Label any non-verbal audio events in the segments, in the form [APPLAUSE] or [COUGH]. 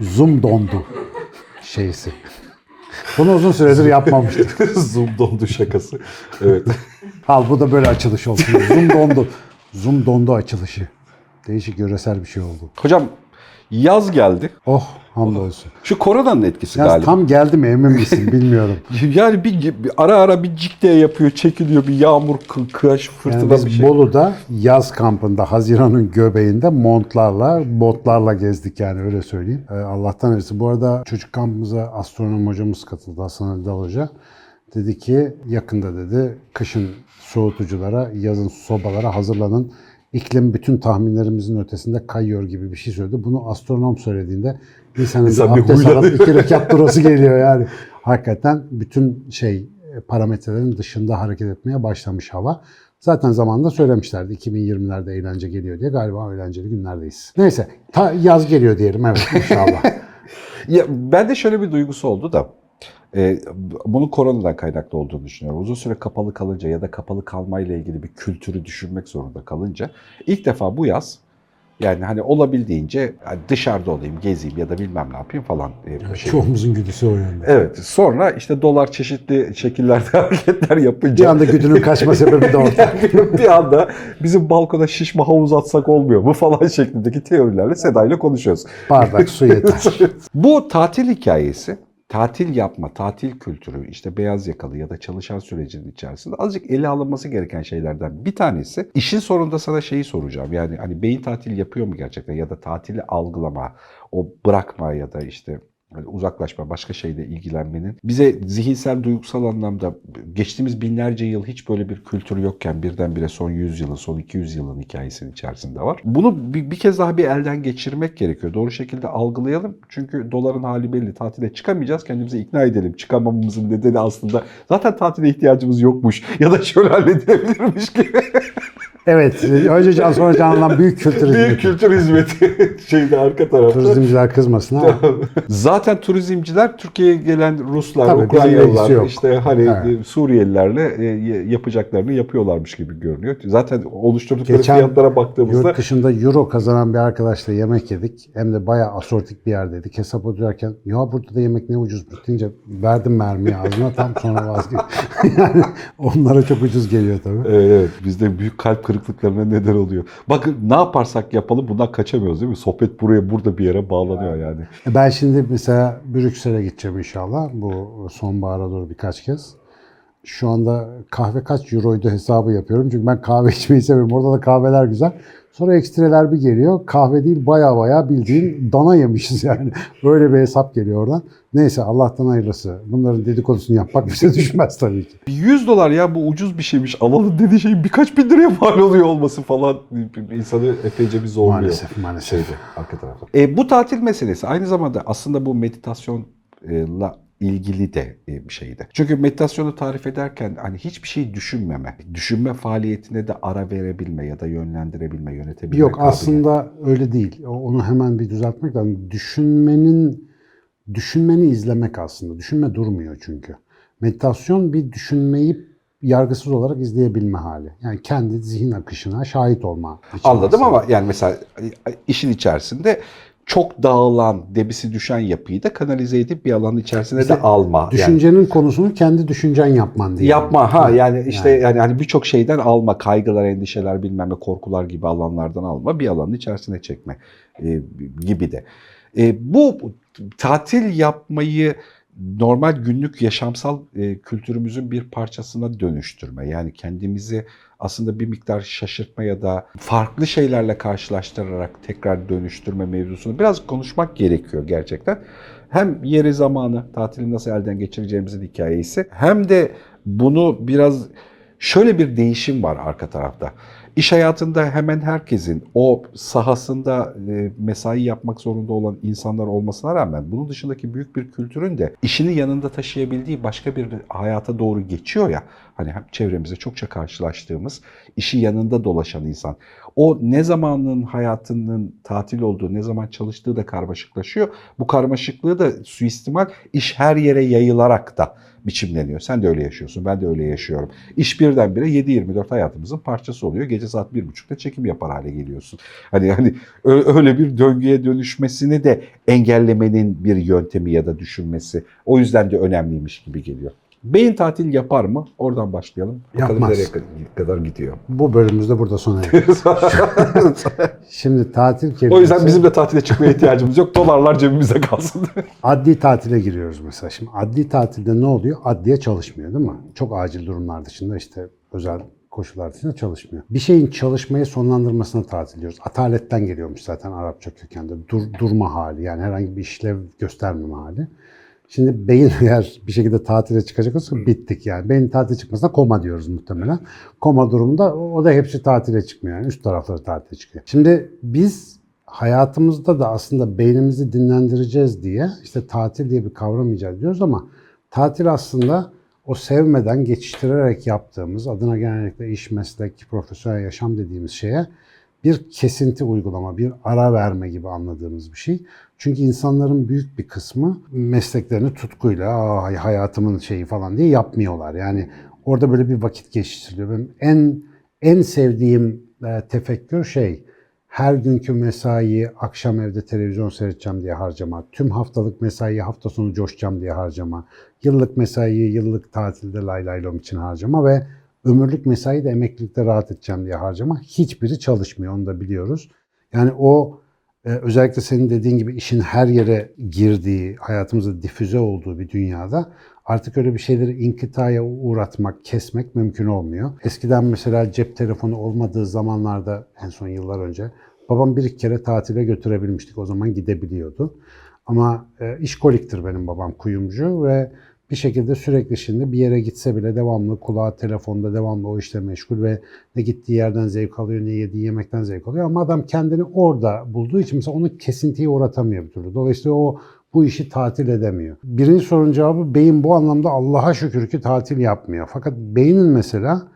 Zoom dondu şeysi. Bunu uzun süredir yapmamıştık. [LAUGHS] Zoom dondu şakası. Evet. Al bu da böyle açılış olsun. Zoom dondu. Zoom dondu açılışı. Değişik yöresel bir şey oldu. Hocam yaz geldi. Oh hamdolsun. Şu koronanın etkisi Yaz galiba. tam geldi mi emin misin [LAUGHS] bilmiyorum. Yani bir, bir ara ara bir cikte yapıyor, çekiliyor bir yağmur, kı- kıraç, fırtına Yani biz bir şey. Bolu'da yaz kampında Haziran'ın göbeğinde montlarla, botlarla gezdik yani öyle söyleyeyim. Ee, Allah'tan iyisi. Bu arada çocuk kampımıza astronom hocamız katıldı Hasan Ali Dal Hoca. Dedi ki yakında dedi kışın soğutuculara, yazın sobalara hazırlanın. İklim bütün tahminlerimizin ötesinde kayıyor gibi bir şey söyledi. Bunu astronom söylediğinde insanın İnsan bir abdest alıp iki rekat durası geliyor yani. Hakikaten bütün şey parametrelerin dışında hareket etmeye başlamış hava. Zaten zamanında söylemişlerdi 2020'lerde eğlence geliyor diye. Galiba eğlenceli günlerdeyiz. Neyse ta yaz geliyor diyelim evet inşallah. [LAUGHS] Ya, ben de şöyle bir duygusu oldu da. E, bunun koronadan kaynaklı olduğunu düşünüyorum. Uzun süre kapalı kalınca ya da kapalı kalmayla ilgili bir kültürü düşünmek zorunda kalınca ilk defa bu yaz yani hani olabildiğince hani dışarıda olayım, gezeyim ya da bilmem ne yapayım falan. e, şey. Çoğumuzun güdüsü o yönde. Evet. Sonra işte dolar çeşitli şekillerde [LAUGHS] hareketler Bir yapınca anda güdünün kaçma [LAUGHS] sebebi de orada. bir anda bizim balkona şişme havuz atsak olmuyor mu falan şeklindeki teorilerle Seda ile konuşuyoruz. Bardak su yeter. [LAUGHS] Bu tatil hikayesi, tatil yapma, tatil kültürü, işte beyaz yakalı ya da çalışan sürecinin içerisinde azıcık ele alınması gereken şeylerden bir tanesi. İşin sonunda sana şeyi soracağım. Yani hani beyin tatil yapıyor mu gerçekten ya da tatili algılama, o bırakma ya da işte hani uzaklaşma, başka şeyle ilgilenmenin bize zihinsel, duygusal anlamda geçtiğimiz binlerce yıl hiç böyle bir kültür yokken birdenbire son 100 yılın, son 200 yılın hikayesinin içerisinde var. Bunu bir, bir kez daha bir elden geçirmek gerekiyor. Doğru şekilde algılayalım. Çünkü doların hali belli. Tatile çıkamayacağız. Kendimizi ikna edelim. Çıkamamamızın nedeni aslında zaten tatile ihtiyacımız yokmuş ya da şöyle halledilebilirmiş gibi. [LAUGHS] Evet. Önce Can sonra Can'dan büyük kültür Büyük hizmeti. kültür hizmeti [LAUGHS] şeyde arka tarafta. Turizmciler kızmasın ama Zaten turizmciler Türkiye'ye gelen Ruslar, Tabii, Ukraynalılar, işte hani Evet. e, Suriyelilerle e, yapacaklarını yapıyorlarmış gibi görünüyor. Zaten oluşturdukları Geçen fiyatlara baktığımızda Yurt dışında euro kazanan bir arkadaşla yemek yedik. Hem de bayağı asortik bir yerdeydik. Hesap öderken ya burada da yemek ne ucuzmuş deyince verdim mermiyi ağzına tam sonra vazgeçtim. [LAUGHS] yani onlara çok ucuz geliyor tabii. Evet, evet bizde büyük kalp kırıklıklarına neden oluyor. Bakın ne yaparsak yapalım bundan kaçamıyoruz değil mi? Sohbet buraya burada bir yere bağlanıyor yani. Ben şimdi mesela Brüksel'e gideceğim inşallah. Bu sonbahara doğru birkaç kez. Şu anda kahve kaç euroydu hesabı yapıyorum. Çünkü ben kahve [LAUGHS] içmeyi seviyorum. Orada da kahveler güzel. Sonra ekstreler bir geliyor. Kahve değil baya baya bildiğin dana yemişiz yani. [LAUGHS] Böyle bir hesap geliyor oradan. Neyse Allah'tan hayırlısı. Bunların dedikodusunu yapmak bize [LAUGHS] düşmez tabii ki. 100 dolar ya bu ucuz bir şeymiş alalım dediği şeyin birkaç bin liraya mal oluyor olması falan insanı epeyce bir zorluyor. Maalesef maalesef. şeyde arka tarafta. E, bu tatil meselesi aynı zamanda aslında bu meditasyonla ilgili de e, bir şeydi. Çünkü meditasyonu tarif ederken hani hiçbir şey düşünmeme, düşünme faaliyetine de ara verebilme ya da yönlendirebilme, yönetebilme. Yok kabiliyeti. aslında öyle değil. Onu hemen bir düzeltmek lazım. Düşünmenin düşünmeni izlemek aslında. Düşünme durmuyor çünkü. Meditasyon bir düşünmeyi yargısız olarak izleyebilme hali. Yani kendi zihin akışına şahit olma. Anladım aslında. ama yani mesela işin içerisinde çok dağılan, debisi düşen yapıyı da kanalize edip bir alanın içerisine İşte de alma. Yani Düşüncenin konusunu kendi düşüncen yapman diye. Yapma ha yani işte Yani. yani, hani birçok şeyden alma, kaygılar, endişeler bilmem ne korkular gibi alanlardan alma, bir alanın içerisine çekme e, gibi de. E, bu tatil yapmayı normal günlük yaşamsal e, kültürümüzün bir parçasına dönüştürme. Yani kendimizi aslında bir miktar şaşırtma ya da farklı şeylerle karşılaştırarak tekrar dönüştürme mevzusunu biraz konuşmak gerekiyor gerçekten. Hem yeri zamanı, tatili nasıl elden geçireceğimizin hikayesi hem de bunu biraz şöyle bir değişim var arka tarafta. İş hayatında hemen herkesin o sahasında e, mesai yapmak zorunda olan insanlar olmasına rağmen bunun dışındaki büyük bir kültürün de işini yanında taşıyabildiği başka bir hayata doğru geçiyor ya. Hani çevremizde çokça karşılaştığımız işi yanında dolaşan insan. O ne zamanın hayatının tatil olduğu, ne zaman çalıştığı da karmaşıklaşıyor. Bu karmaşıklığı da suistimal iş her yere yayılarak da biçimleniyor. Sen de öyle yaşıyorsun, ben de öyle yaşıyorum. İş birdenbire 7-24 hayatımızın parçası oluyor. Gece saat 1.30'da çekim yapar hale geliyorsun. Hani hani öyle bir döngüye dönüşmesini de engellemenin bir yöntemi ya da düşünmesi. O yüzden de önemliymiş gibi geliyor. Beyin tatil yapar mı? Oradan başlayalım. Bakalım Yapmaz. nereye kadar gidiyor. Bu bölümümüz de burada sona [LAUGHS] eriyor. Şimdi tatil kelimesi... o yüzden bizim de tatile çıkmaya ihtiyacımız yok. Dolarlar cebimizde kalsın. Adli tatile giriyoruz mesela. Şimdi adli tatilde ne oluyor? Adliye çalışmıyor değil mi? Çok acil durumlar dışında işte özel koşullar dışında çalışmıyor. Bir şeyin çalışmayı sonlandırmasına tatil diyoruz. Ataletten geliyormuş zaten Arapça kökende. Dur, durma hali yani herhangi bir işlev göstermeme hali. Şimdi beyin [LAUGHS] eğer bir şekilde tatile çıkacak olsa bittik yani. Beyin tatile çıkmasına koma diyoruz muhtemelen. Koma durumunda o da hepsi tatile çıkmıyor yani. Üst tarafları tatile çıkıyor. Şimdi biz hayatımızda da aslında beynimizi dinlendireceğiz diye işte tatil diye bir kavram icat ediyoruz ama tatil aslında o sevmeden geçiştirerek yaptığımız adına genellikle iş, meslek, profesyonel yaşam dediğimiz şeye bir kesinti uygulama, bir ara verme gibi anladığımız bir şey. Çünkü insanların büyük bir kısmı mesleklerini tutkuyla hayatımın şeyi falan diye yapmıyorlar. Yani orada böyle bir vakit geçiştiriliyor. Benim en en sevdiğim e, tefekkür şey her günkü mesaiyi akşam evde televizyon seyredeceğim diye harcama, tüm haftalık mesaiyi hafta sonu coşacağım diye harcama, yıllık mesaiyi yıllık tatilde lay lay lom için harcama ve ömürlük mesai de emeklilikte rahat edeceğim diye harcama. Hiçbiri çalışmıyor onu da biliyoruz. Yani o e, özellikle senin dediğin gibi işin her yere girdiği, hayatımızda difüze olduğu bir dünyada artık öyle bir şeyleri inkıtaya uğratmak, kesmek mümkün olmuyor. Eskiden mesela cep telefonu olmadığı zamanlarda en son yıllar önce babam bir iki kere tatile götürebilmiştik. O zaman gidebiliyordu. Ama e, işkoliktir benim babam kuyumcu ve bir şekilde sürekli şimdi bir yere gitse bile devamlı kulağı telefonda devamlı o işle meşgul ve ne gittiği yerden zevk alıyor ne yediği yemekten zevk alıyor. Ama adam kendini orada bulduğu için mesela onu kesintiye uğratamıyor bir türlü. Dolayısıyla o bu işi tatil edemiyor. Birinci sorunun cevabı beyin bu anlamda Allah'a şükür ki tatil yapmıyor. Fakat beynin mesela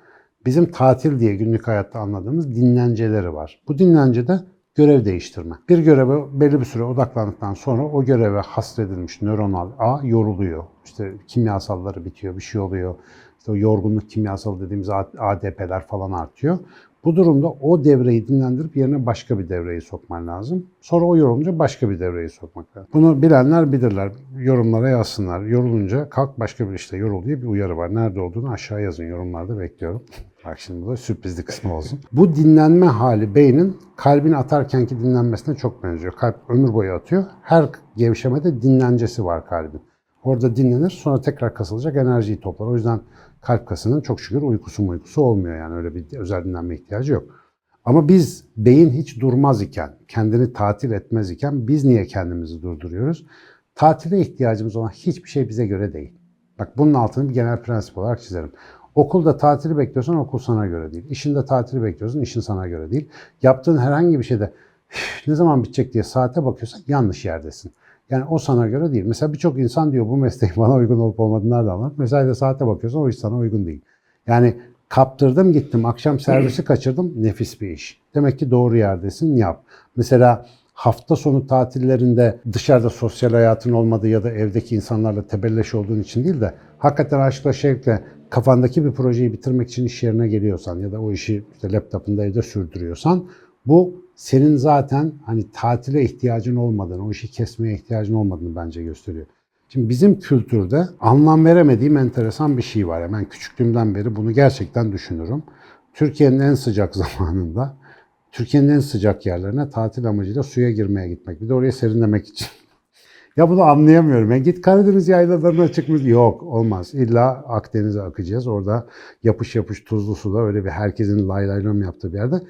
bizim tatil diye günlük hayatta anladığımız dinlenceleri var. Bu dinlencede görev değiştirme. Bir göreve belli bir süre odaklandıktan sonra o göreve hasredilmiş nöronal ağ yoruluyor. İşte kimyasalları bitiyor, bir şey oluyor. İşte o yorgunluk kimyasalı dediğimiz ADP'ler falan artıyor. Bu durumda o devreyi dinlendirip yerine başka bir devreyi sokman lazım. Sonra o yorulunca başka bir devreyi sokmak lazım. Bunu bilenler bilirler. Yorumlara yazsınlar. Yorulunca kalk başka bir işte yorul diye bir uyarı var. Nerede olduğunu aşağı yazın. Yorumlarda bekliyorum. Bak şimdi bu da sürprizli kısmı olsun. [LAUGHS] Bu dinlenme hali beynin kalbin atarkenki dinlenmesine çok benziyor. Kalp ömür boyu atıyor. Her gevşemede dinlencesi var kalbin. Orada dinlenir sonra tekrar kasılacak enerjiyi toplar. O yüzden kalp kasının çok şükür uykusu uykusu olmuyor yani öyle bir özel dinlenme ihtiyacı yok. Ama biz beyin hiç durmaz iken, kendini tatil etmez iken biz niye kendimizi durduruyoruz? Tatile ihtiyacımız olan hiçbir şey bize göre değil. Bak bunun altını bir genel prensip olarak çizerim. Okulda tatili bekliyorsan okul sana göre değil. İşinde tatili bekliyorsan işin sana göre değil. Yaptığın herhangi bir şeyde ne zaman bitecek diye saate bakıyorsan yanlış yerdesin. Yani o sana göre değil. Mesela birçok insan diyor bu mesleğin bana uygun olup olmadığını nereden anlar? Mesela de saate bakıyorsan o iş sana uygun değil. Yani kaptırdım gittim akşam servisi [CLEARS THROAT] kaçırdım nefis bir iş. Demek ki doğru yerdesin yap. Mesela hafta sonu tatillerinde dışarıda sosyal hayatın olmadığı ya da evdeki insanlarla tebelleş olduğun için değil de hakikaten aşkla şevkle kafandaki bir projeyi bitirmek için iş yerine geliyorsan ya da o işi işte laptopunda evde sürdürüyorsan bu senin zaten hani tatile ihtiyacın olmadığını, o işi kesmeye ihtiyacın olmadığını bence gösteriyor. Şimdi bizim kültürde anlam veremediğim enteresan bir şey var. Yani ben küçüklüğümden beri bunu gerçekten düşünürüm. Türkiye'nin en sıcak [LAUGHS] zamanında, Türkiye'nin en sıcak yerlerine tatil amacıyla suya girmeye gitmek. Bir de oraya serinlemek için. [LAUGHS] ya bunu anlayamıyorum. Ya git Karadeniz yaylalarına çıkmış. Yok olmaz. İlla Akdeniz'e akacağız. Orada yapış yapış tuzlu suda öyle bir herkesin lay lay lom yaptığı bir yerde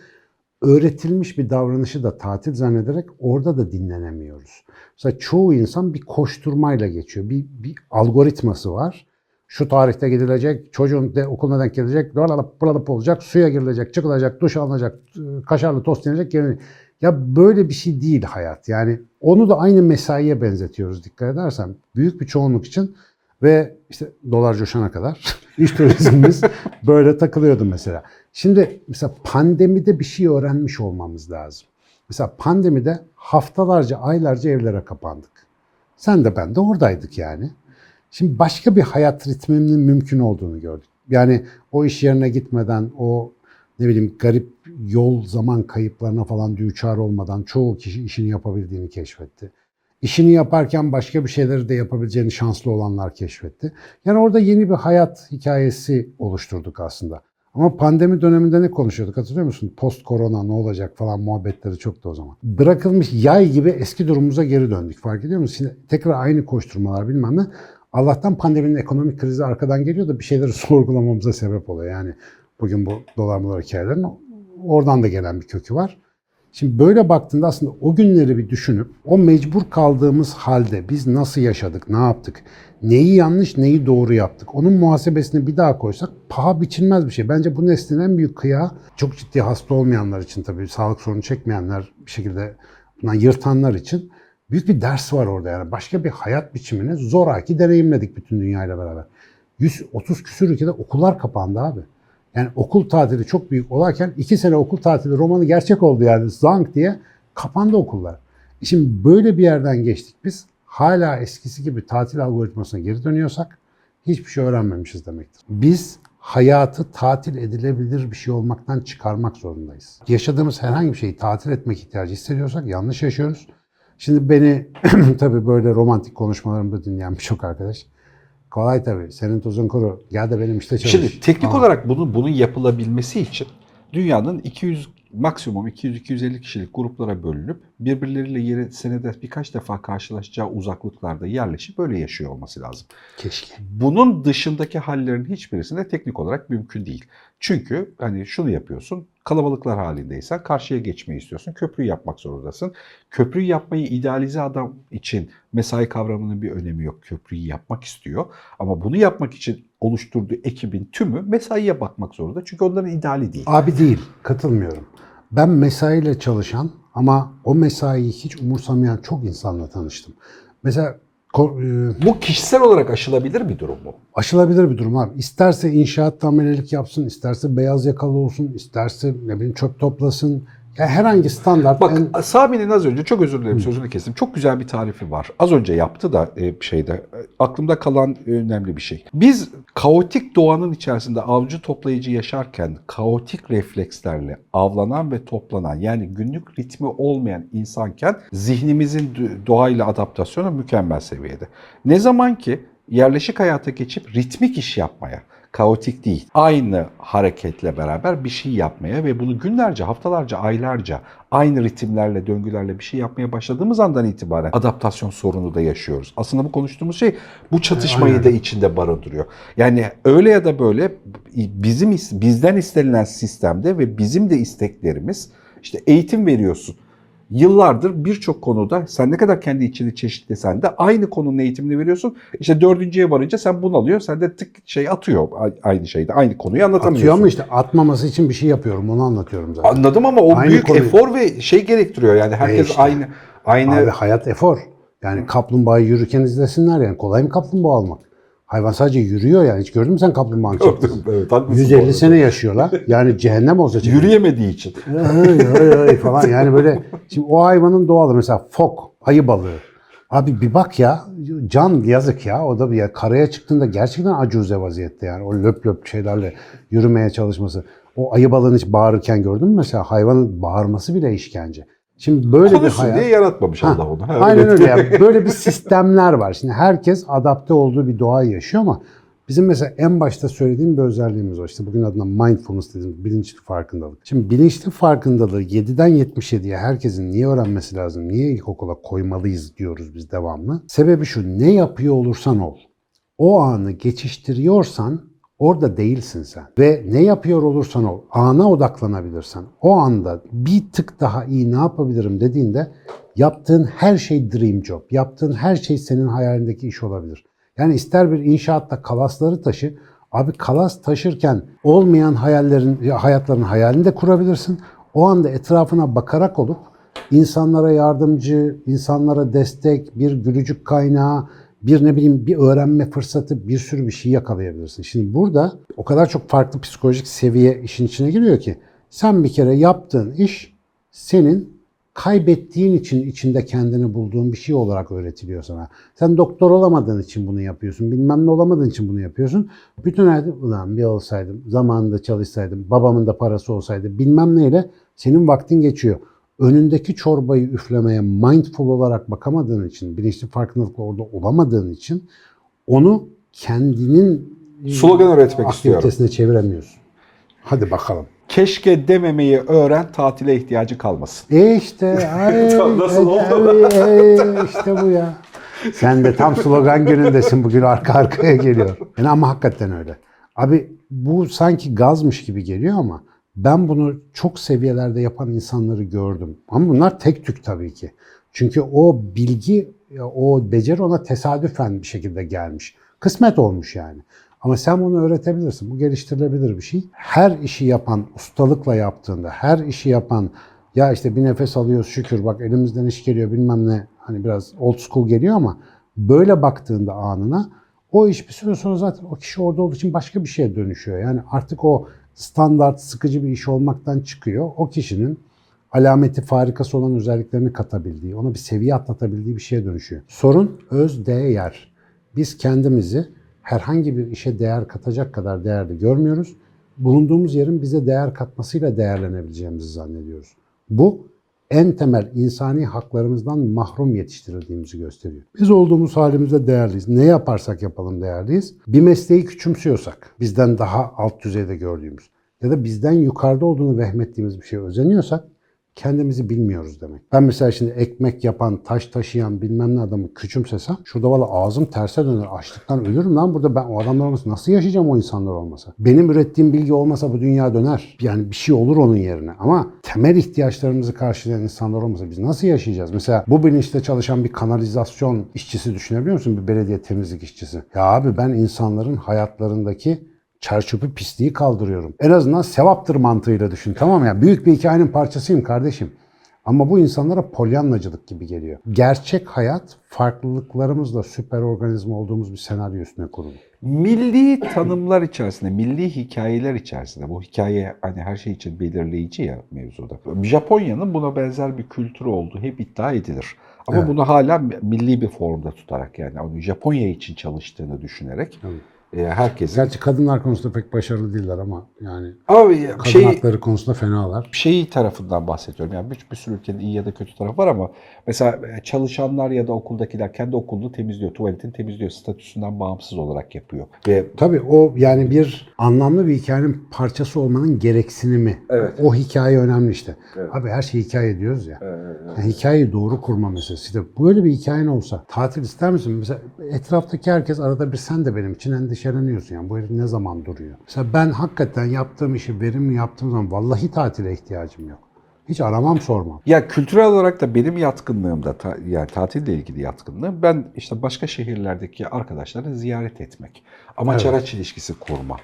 öğretilmiş bir davranışı da tatil zannederek orada da dinlenemiyoruz. Mesela çoğu insan bir koşturmayla geçiyor. Bir, bir algoritması var. Şu tarihte gidilecek, çocuğun de okuluna denk gelecek, buralıp buralıp olacak, suya girilecek, çıkılacak, duş alınacak, kaşarlı tost yenecek. Yani ya böyle bir şey değil hayat. Yani onu da aynı mesaiye benzetiyoruz dikkat edersen. Büyük bir çoğunluk için ve işte dolar coşana kadar [LAUGHS] iş turizmimiz [LAUGHS] böyle takılıyordu mesela. Şimdi mesela pandemide bir şey öğrenmiş olmamız lazım. Mesela pandemide haftalarca, aylarca evlere kapandık. Sen de ben de oradaydık yani. Şimdi başka bir hayat ritminin mümkün olduğunu gördük. Yani o iş yerine gitmeden, o ne bileyim garip yol zaman kayıplarına falan düçar olmadan çoğu kişi işini yapabildiğini keşfetti. İşini yaparken başka bir şeyleri de yapabileceğini şanslı olanlar keşfetti. Yani orada yeni bir hayat hikayesi oluşturduk aslında. Ama pandemi döneminde ne konuşuyorduk hatırlıyor musun? Post korona ne olacak falan muhabbetleri çoktu o zaman. Bırakılmış yay gibi eski durumumuza geri döndük. Fark ediyor musun? Şimdi tekrar aynı koşturmalar bilmem ne. Allah'tan pandeminin ekonomik krizi arkadan geliyor da bir şeyleri [LAUGHS] sorgulamamıza sebep oluyor. Yani bugün bu dolar molar hikayelerin oradan da gelen bir kökü var. Şimdi böyle baktığında aslında o günleri bir düşünüp o mecbur kaldığımız halde biz nasıl yaşadık, ne yaptık, neyi yanlış, neyi doğru yaptık. Onun muhasebesini bir daha koysak paha biçilmez bir şey. Bence bu neslin en büyük kıyağı çok ciddi hasta olmayanlar için tabii sağlık sorunu çekmeyenler bir şekilde bundan yırtanlar için büyük bir ders var orada yani. Başka bir hayat biçimini zoraki deneyimledik bütün dünyayla beraber. 130 küsür ülkede okullar kapandı abi. Yani okul tatili çok büyük olarken iki sene okul tatili romanı gerçek oldu yani zank diye kapandı okullar. Şimdi böyle bir yerden geçtik biz. Hala eskisi gibi tatil algoritmasına geri dönüyorsak hiçbir şey öğrenmemişiz demektir. Biz hayatı tatil edilebilir bir şey olmaktan çıkarmak zorundayız. Yaşadığımız herhangi bir şeyi tatil etmek ihtiyacı hissediyorsak yanlış yaşıyoruz. Şimdi beni [CLEARS THROAT] tabii böyle romantik konuşmalarımda dinleyen birçok arkadaş kolay tabii senin tuzun kuru gel de benim işte çalış. Şimdi teknik Aa. olarak bunun bunun yapılabilmesi için dünyanın 200 maksimum 200-250 kişilik gruplara bölünüp birbirleriyle yeri senede birkaç defa karşılaşacağı uzaklıklarda yerleşip böyle yaşıyor olması lazım. Keşke. Bunun dışındaki hallerin hiçbirisinde teknik olarak mümkün değil. Çünkü hani şunu yapıyorsun, kalabalıklar halindeysen karşıya geçmeyi istiyorsun, köprüyü yapmak zorundasın. Köprüyü yapmayı idealize adam için mesai kavramının bir önemi yok. Köprüyü yapmak istiyor ama bunu yapmak için oluşturduğu ekibin tümü mesaiye bakmak zorunda. Çünkü onların ideali değil. Abi değil, katılmıyorum. Ben mesaiyle çalışan ama o mesaiyi hiç umursamayan çok insanla tanıştım. Mesela Bu kişisel olarak aşılabilir bir durum mu? aşılabilir bir durum abi. İsterse inşaat amelelik yapsın, isterse beyaz yakalı olsun, isterse ne bileyim çöp toplasın. Herhangi standart Bak en- Sami'nin az önce çok özür dilerim sözünü kestim. Çok güzel bir tarifi var. Az önce yaptı da e, şeyde e, aklımda kalan önemli bir şey. Biz kaotik doğanın içerisinde avcı toplayıcı yaşarken kaotik reflekslerle avlanan ve toplanan yani günlük ritmi olmayan insanken zihnimizin doğayla adaptasyonu mükemmel seviyede. Ne zaman ki yerleşik hayata geçip ritmik iş yapmaya, kaotik değil. Aynı hareketle beraber bir şey yapmaya ve bunu günlerce, haftalarca, aylarca aynı ritimlerle, döngülerle bir şey yapmaya başladığımız andan itibaren adaptasyon sorunu da yaşıyoruz. Aslında bu konuştuğumuz şey bu çatışmayı Aynen. da içinde barındırıyor. Yani öyle ya da böyle bizim bizden istenilen sistemde ve bizim de isteklerimiz işte eğitim veriyorsun. Yıllardır birçok konuda sen ne kadar kendi içini çeşitlesen de aynı konunun eğitimini veriyorsun. İşte dördüncüye varınca sen bunalıyor. Sen de tık şey atıyor aynı şeyde. Aynı konuyu anlatamıyorsun. atıyor ama işte atmaması için bir şey yapıyorum. Onu anlatıyorum zaten. Anladım ama o Aynı büyük konuyu- efor ve şey gerektiriyor. Yani herkes işte. aynı aynı Abi hayat efor. Yani kaplumbağayı yürürken izlesinler yani. Kolay mı kaplumbağa almak? Hayvan sadece yürüyor yani. Hiç gördün mü sen kaplumbağanın çektiğini? evet, haklısın bu 150 arada. sene yaşıyorlar. Yani cehennem olsa çekilir. yürüyemediği için. Ay, ay, ay falan yani böyle şimdi o hayvanın doğalı mesela fok ayı balığı abi bir bak ya can yazık ya o da bir ya karaya çıktığında gerçekten acuze vaziyette yani o löp löp şeylerle yürümeye çalışması o ayı balığını hiç bağırırken gördün mü mesela hayvanın bağırması bile işkence şimdi böyle bir Konuşsun hayat diye yaratmamış Ha, Allah onu. Ha, Aynen öyle. Yani böyle bir [LAUGHS] sistemler var. Şimdi herkes adapte olduğu bir doğayı yaşıyor ama bizim mesela en başta söylediğim bir özelliğimiz var. İşte bugün adına mindfulness dediğimiz bilinçli farkındalık. Şimdi bilinçli farkındalığı 7'den 77'ye herkesin niye öğrenmesi lazım, niye ilkokula koymalıyız diyoruz biz devamlı. Sebebi şu, ne yapıyor olursan ol. O anı geçiştiriyorsan orada değilsin sen. Ve ne yapıyor olursan ol, ana odaklanabilirsen, o anda bir tık daha iyi ne yapabilirim dediğinde yaptığın her şey dream job, yaptığın her şey senin hayalindeki iş olabilir. Yani ister bir inşaatta kalasları taşı, abi kalas taşırken olmayan hayallerin, hayatların hayalini de kurabilirsin. O anda etrafına bakarak olup insanlara yardımcı, insanlara destek, bir gülücük kaynağı, bir ne bileyim bir öğrenme fırsatı, bir sürü bir şey yakalayabilirsin. Şimdi burada o kadar çok farklı psikolojik seviye işin içine giriyor ki sen bir kere yaptığın iş senin kaybettiğin için içinde kendini bulduğun bir şey olarak öğretiliyor sana. Sen doktor olamadığın için bunu yapıyorsun. Bilmem ne olamadığın için bunu yapıyorsun. Bütün hayatı ulan bir olsaydım, zamanında çalışsaydım, babamın da parası olsaydı bilmem neyle senin vaktin geçiyor. Önündeki çorbayı üflemeye mindful olarak bakamadığın için, bilinçli farkındalıkla orada olamadığın için onu kendinin Slogan üretmek istiyorum. aktivitesine çeviremiyorsun. Hadi bakalım. Keşke dememeyi öğren, tatile ihtiyacı kalmasın. E işte [LAUGHS] ay, Nasıl ay, oldu? ay, ay, işte bu ya. Sen de tam slogan günündesin bugün arka arkaya geliyor. Yani ama hakikaten öyle. Abi bu sanki gazmış gibi geliyor ama ben bunu çok seviyelerde yapan insanları gördüm. Ama bunlar tek tük tabii ki. Çünkü o bilgi, o beceri ona tesadüfen bir şekilde gelmiş. Kısmet olmuş yani. Ama sen bunu öğretebilirsin. Bu geliştirilebilir bir şey. Her işi yapan, ustalıkla yaptığında, her işi yapan ya işte bir nefes alıyoruz şükür bak elimizden iş geliyor bilmem ne hani biraz old school geliyor ama böyle baktığında anına o iş bir süre sonra zaten o kişi orada olduğu için başka bir şeye dönüşüyor. Yani artık o standart sıkıcı bir iş olmaktan çıkıyor. O kişinin alameti farikası olan özelliklerini katabildiği, ona bir seviye atlatabildiği bir şeye dönüşüyor. Sorun öz değer. Biz kendimizi herhangi bir işe değer katacak kadar değerli görmüyoruz. Bulunduğumuz yerin bize değer katmasıyla değerlenebileceğimizi zannediyoruz. Bu en temel insani haklarımızdan mahrum yetiştirildiğimizi gösteriyor. Biz olduğumuz halimizde değerliyiz. Ne yaparsak yapalım değerliyiz. Bir mesleği küçümsüyorsak, bizden daha alt düzeyde gördüğümüz ya da bizden yukarıda olduğunu vehmettiğimiz bir şeye özeniyorsak kendimizi bilmiyoruz demek. Ben mesela şimdi ekmek yapan, taş taşıyan bilmem ne adamı küçümsesem şurada valla ağzım terse döner. Açlıktan ölürüm lan burada ben o adamlar olmasa nasıl yaşayacağım o insanlar olmasa? Benim ürettiğim bilgi olmasa bu dünya döner. Yani bir şey olur onun yerine. Ama temel ihtiyaçlarımızı karşılayan insanlar olmasa biz nasıl yaşayacağız? Mesela bu bilinçte çalışan bir kanalizasyon işçisi düşünebiliyor musun? Bir belediye temizlik işçisi. Ya abi ben insanların hayatlarındaki çerçöpü pisliği kaldırıyorum. En azından sevaptır mantığıyla düşün tamam mı? Yani büyük bir hikayenin parçasıyım kardeşim. Ama bu insanlara polyanlacılık gibi geliyor. Gerçek hayat farklılıklarımızla süper organizma olduğumuz bir senaryo üstüne kurulu. Milli tanımlar içerisinde, milli hikayeler içerisinde, bu hikaye hani her şey için belirleyici ya mevzuda. Japonya'nın buna benzer bir kültürü olduğu hep iddia edilir. Ama Evet. bunu hala milli bir formda tutarak yani onu Japonya için çalıştığını düşünerek e, herkesin... Gerçi kadınlar konusunda pek başarılı değiller ama yani Abi kadın şey, hakları konusunda fenalar. şey tarafından bahsediyorum. Yani bir, bir sürü ülkenin iyi ya da kötü tarafı var ama mesela e, çalışanlar ya da okuldakiler kendi okulunu temizliyor, tuvaletini temizliyor, statüsünden bağımsız olarak yapıyor. Ve Tabii o yani bir anlamlı bir hikayenin parçası olmanın gereksinimi. Evet. O hikaye önemli işte. Evet. Abi her şeyi hikaye diyoruz ya. Yani hikayeyi doğru kurma meselesi. İşte böyle bir hikayen olsa tatil ister misin? Mesela etraftaki herkes arada bir sen de benim için endişeleniyorsun. Yani bu herif ne zaman duruyor? Mesela ben hakikaten yaptığım işi verimli yaptığım zaman vallahi tatile ihtiyacım yok. Hiç aramam sormam. Ya kültürel olarak da benim yatkınlığımda ta- yani tatille ilgili yatkınlığım ben işte başka şehirlerdeki arkadaşları ziyaret etmek. Amaç Evet. araç ilişkisi kurma.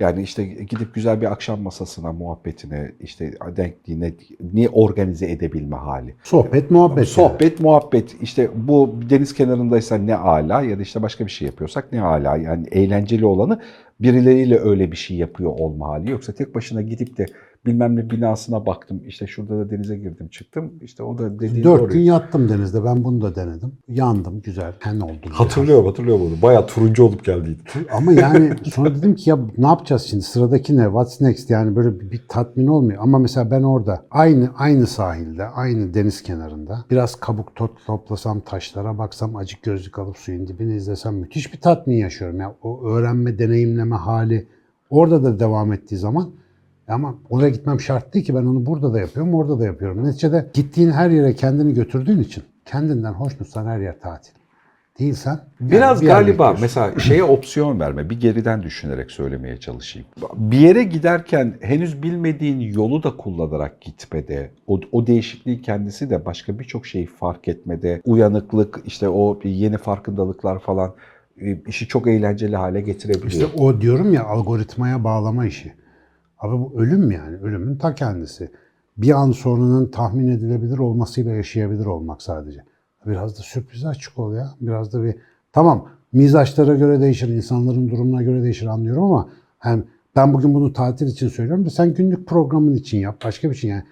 Yani işte gidip güzel bir akşam masasına, muhabbetine, işte denkliğine ni organize edebilme hali. Sohbet, muhabbet. yani. Sohbet, muhabbet. işte bu deniz kenarındaysa ne ala ya da işte başka bir şey yapıyorsak ne ala. Yani eğlenceli olanı birileriyle öyle bir şey yapıyor olma hali. Yoksa tek başına gidip de bilmem ne binasına baktım. işte şurada da denize girdim çıktım. İşte o da dediğin Dört doğru. gün yattım denizde. Ben bunu da denedim. Yandım. Güzel. Hen oldu. Hatırlıyorum hatırlıyorum onu. Bayağı turuncu olup geldiydi. Ama yani sonra dedim ki ya ne yapacağız şimdi? Sıradaki ne? What's next? Yani böyle bir, bir tatmin olmuyor. Ama mesela ben orada aynı aynı sahilde, aynı deniz kenarında biraz kabuk tot, toplasam, taşlara baksam, acık gözlük alıp suyun dibini izlesem müthiş bir tatmin yaşıyorum. Ya o öğrenme, deneyimleme hali orada da devam ettiği zaman ama oraya gitmem şart değil ki ben onu burada da yapıyorum, orada da yapıyorum. Neticede gittiğin her yere kendini götürdüğün için kendinden hoşnutsan her yer tatil. Değilsen yani Biraz bir yerde galiba mesela şeye opsiyon verme. Bir geriden düşünerek söylemeye çalışayım. Bir yere giderken henüz bilmediğin yolu da kullanarak gitmede, o, o değişikliğin kendisi de başka birçok şeyi fark etmede, uyanıklık, işte o yeni farkındalıklar falan e, işi çok eğlenceli hale getirebiliyor. İşte o diyorum ya algoritmaya bağlama işi. Abi bu ölüm yani. Ölümün ta kendisi. Bir an sonunun tahmin edilebilir olmasıyla yaşayabilir olmak sadece. Biraz da sürprize açık ol ya. Biraz da bir... Tamam mizaçlara göre değişir, insanların durumuna göre değişir anlıyorum ama hem ben bugün bunu tatil için söylüyorum da sen günlük programın için yap. Başka bir şey yani.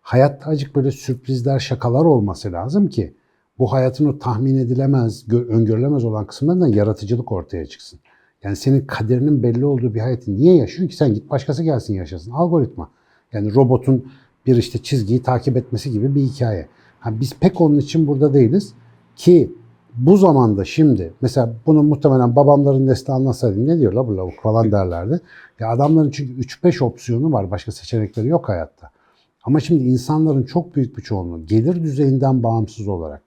hayatta acık böyle sürprizler, şakalar olması lazım ki bu hayatın o tahmin edilemez, gö- öngörülemez olan kısımlarından yaratıcılık ortaya çıksın. Yani senin kaderinin belli olduğu bir hayatı niye yaşıyorsun ki? Sen git başkası gelsin yaşasın. Algoritma. Yani robotun bir işte çizgiyi takip etmesi gibi bir hikaye. Ha, biz pek onun için burada değiliz ki bu zamanda şimdi mesela bunu muhtemelen babamların nesli anlatsaydım ne diyor la bu lavuk falan derlerdi. Ya adamların çünkü 3-5 opsiyonu var. Başka seçenekleri yok hayatta. Ama şimdi insanların çok büyük bir çoğunluğu gelir düzeyinden bağımsız olarak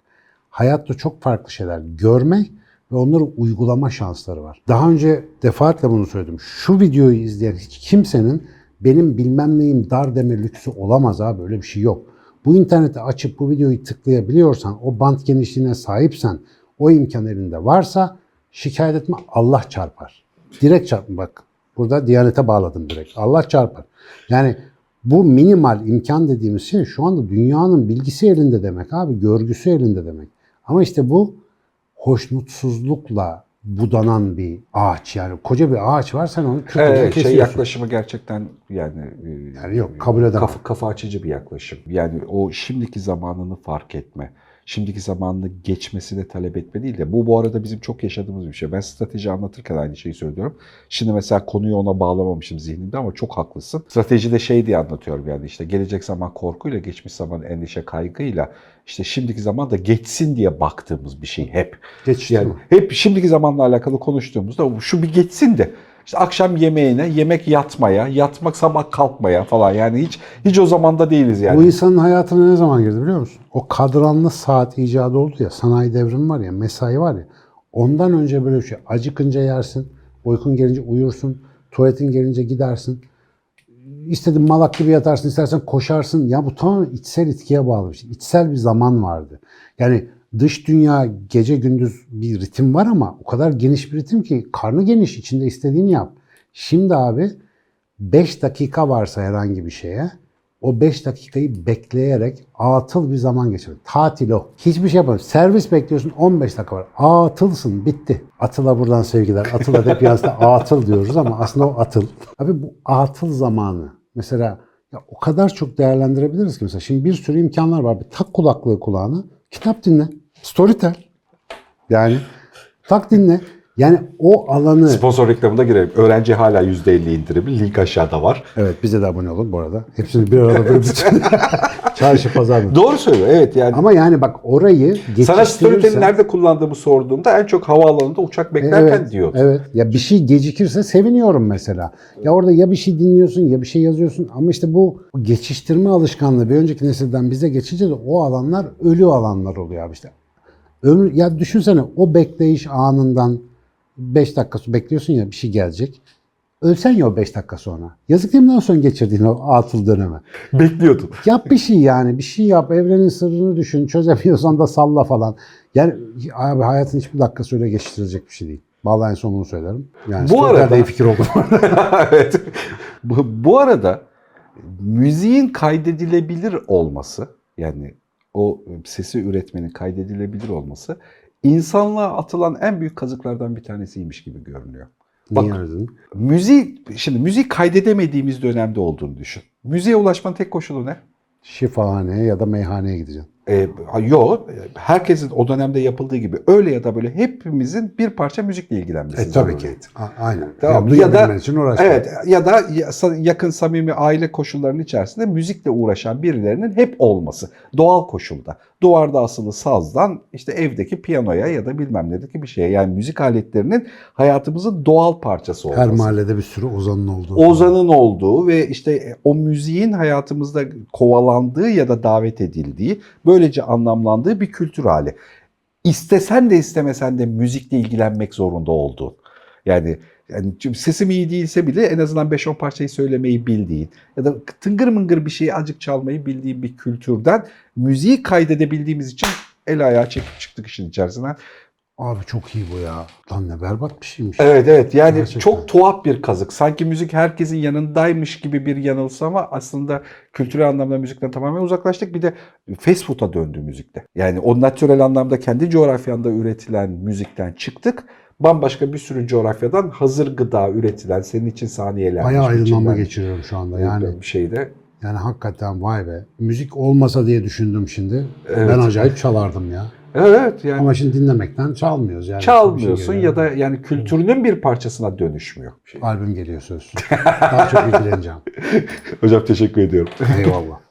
hayatta çok farklı şeyler görme ve onları uygulama şansları var. Daha önce defaatle bunu söyledim. Şu videoyu izleyen hiç kimsenin benim bilmem neyim dar deme lüksü olamaz abi öyle bir şey yok. Bu interneti açıp bu videoyu tıklayabiliyorsan, o bant genişliğine sahipsen, o imkan elinde varsa şikayet etme Allah çarpar. Direkt çarpma bak. Burada Diyanete bağladım direkt. Allah çarpar. Yani bu minimal imkan dediğimiz şey şu anda dünyanın bilgisi elinde demek abi, görgüsü elinde demek. Ama işte bu hoşnutsuzlukla budanan bir ağaç yani koca bir ağaç var sen onu kırkıya Evet, şey yaklaşımı gerçekten yani, e, Yani yok, kabul edemem. Kafa, kafa açıcı bir yaklaşım. Yani o şimdiki zamanını fark etme. Şimdiki zamanını geçmesini talep etme değil de bu bu arada bizim çok yaşadığımız bir şey. Ben strateji anlatırken aynı şeyi söylüyorum. Şimdi mesela konuyu ona bağlamamışım zihnimde ama çok haklısın. Stratejide şey diye anlatıyorum yani işte gelecek zaman korkuyla, geçmiş zaman endişe kaygıyla işte şimdiki zaman da geçsin diye baktığımız bir şey hep. Geçti Yani mi? hep şimdiki zamanla alakalı konuştuğumuzda şu bir geçsin de işte akşam yemeğine, yemek yatmaya, yatmak sabah kalkmaya falan yani hiç hiç o zamanda değiliz yani. Bu insanın hayatına ne zaman girdi biliyor musun? O kadranlı saat icadı oldu ya, sanayi devrimi var ya, mesai var ya. Ondan önce böyle bir şey. Acıkınca yersin, uykun gelince uyursun, tuvaletin gelince gidersin. İstediğin malak gibi yatarsın, istersen koşarsın. Ya bu tamamen içsel itkiye bağlı bir şey. İçsel bir zaman vardı. Yani dış dünya gece gündüz bir ritim var ama o kadar geniş bir ritim ki karnı geniş içinde istediğini yap. Şimdi abi 5 dakika varsa herhangi bir şeye o 5 dakikayı bekleyerek atıl bir zaman geçirir. Tatil o. Hiçbir şey yapamıyorsun. Servis bekliyorsun 15 dakika var. Atılsın bitti. Atıla buradan sevgiler. Atıla hep yazda [LAUGHS] atıl diyoruz ama aslında o atıl. Abi bu atıl zamanı mesela ya o kadar çok değerlendirebiliriz ki mesela şimdi bir sürü imkanlar var. Bir tak kulaklığı kulağına kitap dinle. Storytel. Yani tak dinle. Yani o alanı Sponsor reklamına girelim. Öğrenci hala %50 indirimli. Link aşağıda var. Evet bize de abone olun bu arada. Hepsini bir arada böyle bütün [LAUGHS] çarşı pazar mı? Doğru söylüyor evet yani. Ama yani bak orayı Sana Storytel'i geçiştirirsen... nerede kullandığımı sorduğumda en çok havaalanında uçak beklerken Evet, diyor. evet. Ya bir şey gecikirse seviniyorum mesela. Ya orada ya bir şey dinliyorsun ya bir şey yazıyorsun ama işte bu geçiştirme alışkanlığı bir önceki nesilden bize geçince de o alanlar ölü alanlar oluyor abi işte. Ömür, ya düşünsene o bekleyiş anından 5 dakika bekliyorsun ya bir şey gelecek. Ölsen ya o 5 dakika sonra. Yazık değil mi lan son geçirdiğin o atıl döneme? Bekliyordum. [LAUGHS] Yap bir şey yani. Bir şey yap. Evrenin sırrını düşün. Çözemiyorsan da salla falan. Yani abi hayatın hiçbir dakikası öyle geçiştirilecek bir şey değil. Vallahi en son bunu söylerim. Yani Bu arada- iyi fikir oldu. [LAUGHS] evet. Bu, bu arada müziğin kaydedilebilir olması yani o sesi üretmenin kaydedilebilir olması insanlığa atılan en büyük kazıklardan bir tanesiymiş gibi görünüyor. Bak- Niye dedin? Müzik, şimdi müzik kaydedemediğimiz dönemde olduğunu düşün. Müziğe ulaşmanın tek koşulu ne? Şifahaneye ya da meyhaneye gideceksin. Ee, yok, herkesin o dönemde yapıldığı gibi öyle ya da böyle hepimizin bir parça müzikle ilgilenmesi. E tabii ki. A- aynen. Tamam. Yani Ya da için uğraş. evet ya da ya- yakın samimi aile koşullarının içerisinde müzikle uğraşan birilerinin hep olması. Doğal koşulda. Duvarda asılı sazdan işte evdeki piyanoya ya da bilmem nedeki bir şeye. Yani müzik aletlerinin hayatımızın doğal parçası olması. Her mahallede bir sürü ozanın olduğu. Ozan'ın olduğu ve işte o müziğin hayatımızda kovalandığı ya da davet edildiği, böylece anlamlandığı bir kültür hali. İstesen de istemesen de müzikle ilgilenmek zorunda olduğun. Yani yani sesim iyi değilse bile en azından 5-10 parçayı söylemeyi bildiğin ya da tıngır mıngır bir şeyi acık çalmayı bildiğin bir kültürden müziği kaydedebildiğimiz için el ayağı çekip çıktık işin içerisinden. Abi çok iyi bu ya. Lan ne berbat bir şeymiş. Evet evet yani Gerçekten. çok tuhaf bir kazık. Sanki müzik herkesin yanındaymış gibi bir yanılsama aslında kültürel anlamda müzikten tamamen uzaklaştık. Bir de fast food'a döndü müzikte. Yani o natürel anlamda kendi coğrafyanda üretilen müzikten çıktık. Bambaşka bir sürü coğrafyadan hazır gıda üretilen senin için saniyeler. Bayağı aydınlanma geçiriyorum şu anda. Yani bir şeyde. Yani hakikaten vay be. Müzik olmasa diye düşündüm şimdi. Evet. Ben acayip çalardım ya. Evet yani Ama şimdi dinlemekten çalmıyoruz yani. Çalmıyorsun şey ya da yani kültürünün bir parçasına dönüşmüyor. albüm geliyor söz. Daha çok ilgileneceğim. [LAUGHS] hocam teşekkür ediyorum. Eyvallah.